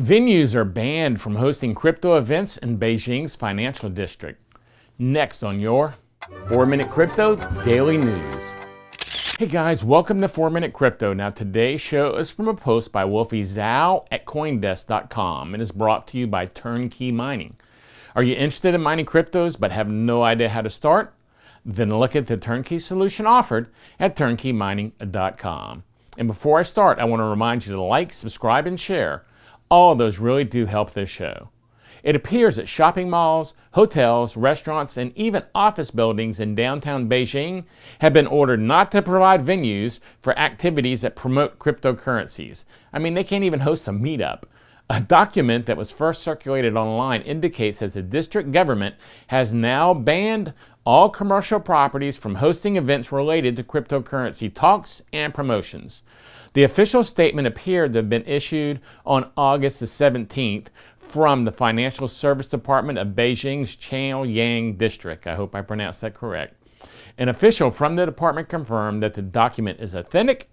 Venues are banned from hosting crypto events in Beijing's financial district. Next on your 4 Minute Crypto Daily News. Hey guys, welcome to 4 Minute Crypto. Now, today's show is from a post by Wolfie Zhao at Coindesk.com and is brought to you by Turnkey Mining. Are you interested in mining cryptos but have no idea how to start? Then look at the turnkey solution offered at turnkeymining.com. And before I start, I want to remind you to like, subscribe, and share all those really do help this show. It appears that shopping malls, hotels, restaurants, and even office buildings in downtown Beijing have been ordered not to provide venues for activities that promote cryptocurrencies. I mean, they can't even host a meetup. A document that was first circulated online indicates that the district government has now banned all commercial properties from hosting events related to cryptocurrency talks and promotions. The official statement appeared to have been issued on August the 17th from the Financial Service Department of Beijing's Chaoyang District. I hope I pronounced that correct. An official from the department confirmed that the document is authentic,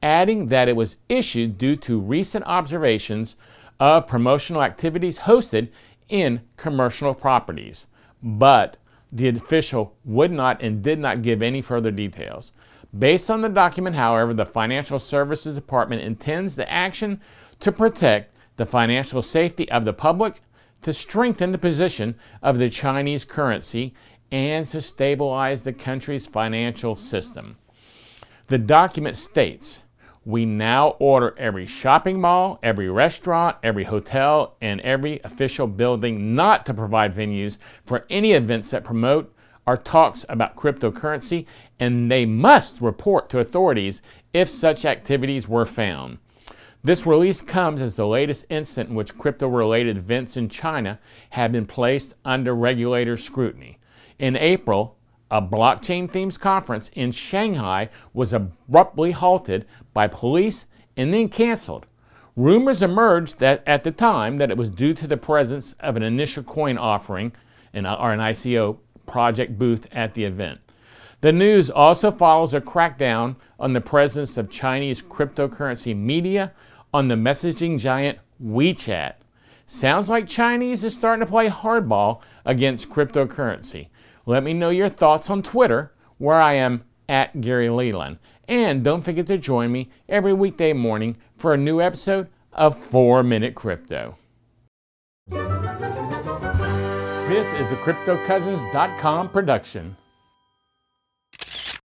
adding that it was issued due to recent observations of promotional activities hosted in commercial properties. But the official would not and did not give any further details. Based on the document, however, the Financial Services Department intends the action to protect the financial safety of the public, to strengthen the position of the Chinese currency, and to stabilize the country's financial system. The document states we now order every shopping mall, every restaurant, every hotel, and every official building not to provide venues for any events that promote are talks about cryptocurrency, and they must report to authorities if such activities were found. This release comes as the latest incident in which crypto related events in China have been placed under regulator scrutiny. In April, a blockchain themed conference in Shanghai was abruptly halted by police and then canceled. Rumors emerged that at the time that it was due to the presence of an initial coin offering uh, or an ICO project booth at the event. The news also follows a crackdown on the presence of Chinese cryptocurrency media on the messaging giant WeChat. Sounds like Chinese is starting to play hardball against cryptocurrency. Let me know your thoughts on Twitter, where I am at Gary Leland. And don't forget to join me every weekday morning for a new episode of 4 Minute Crypto. This is a CryptoCousins.com production.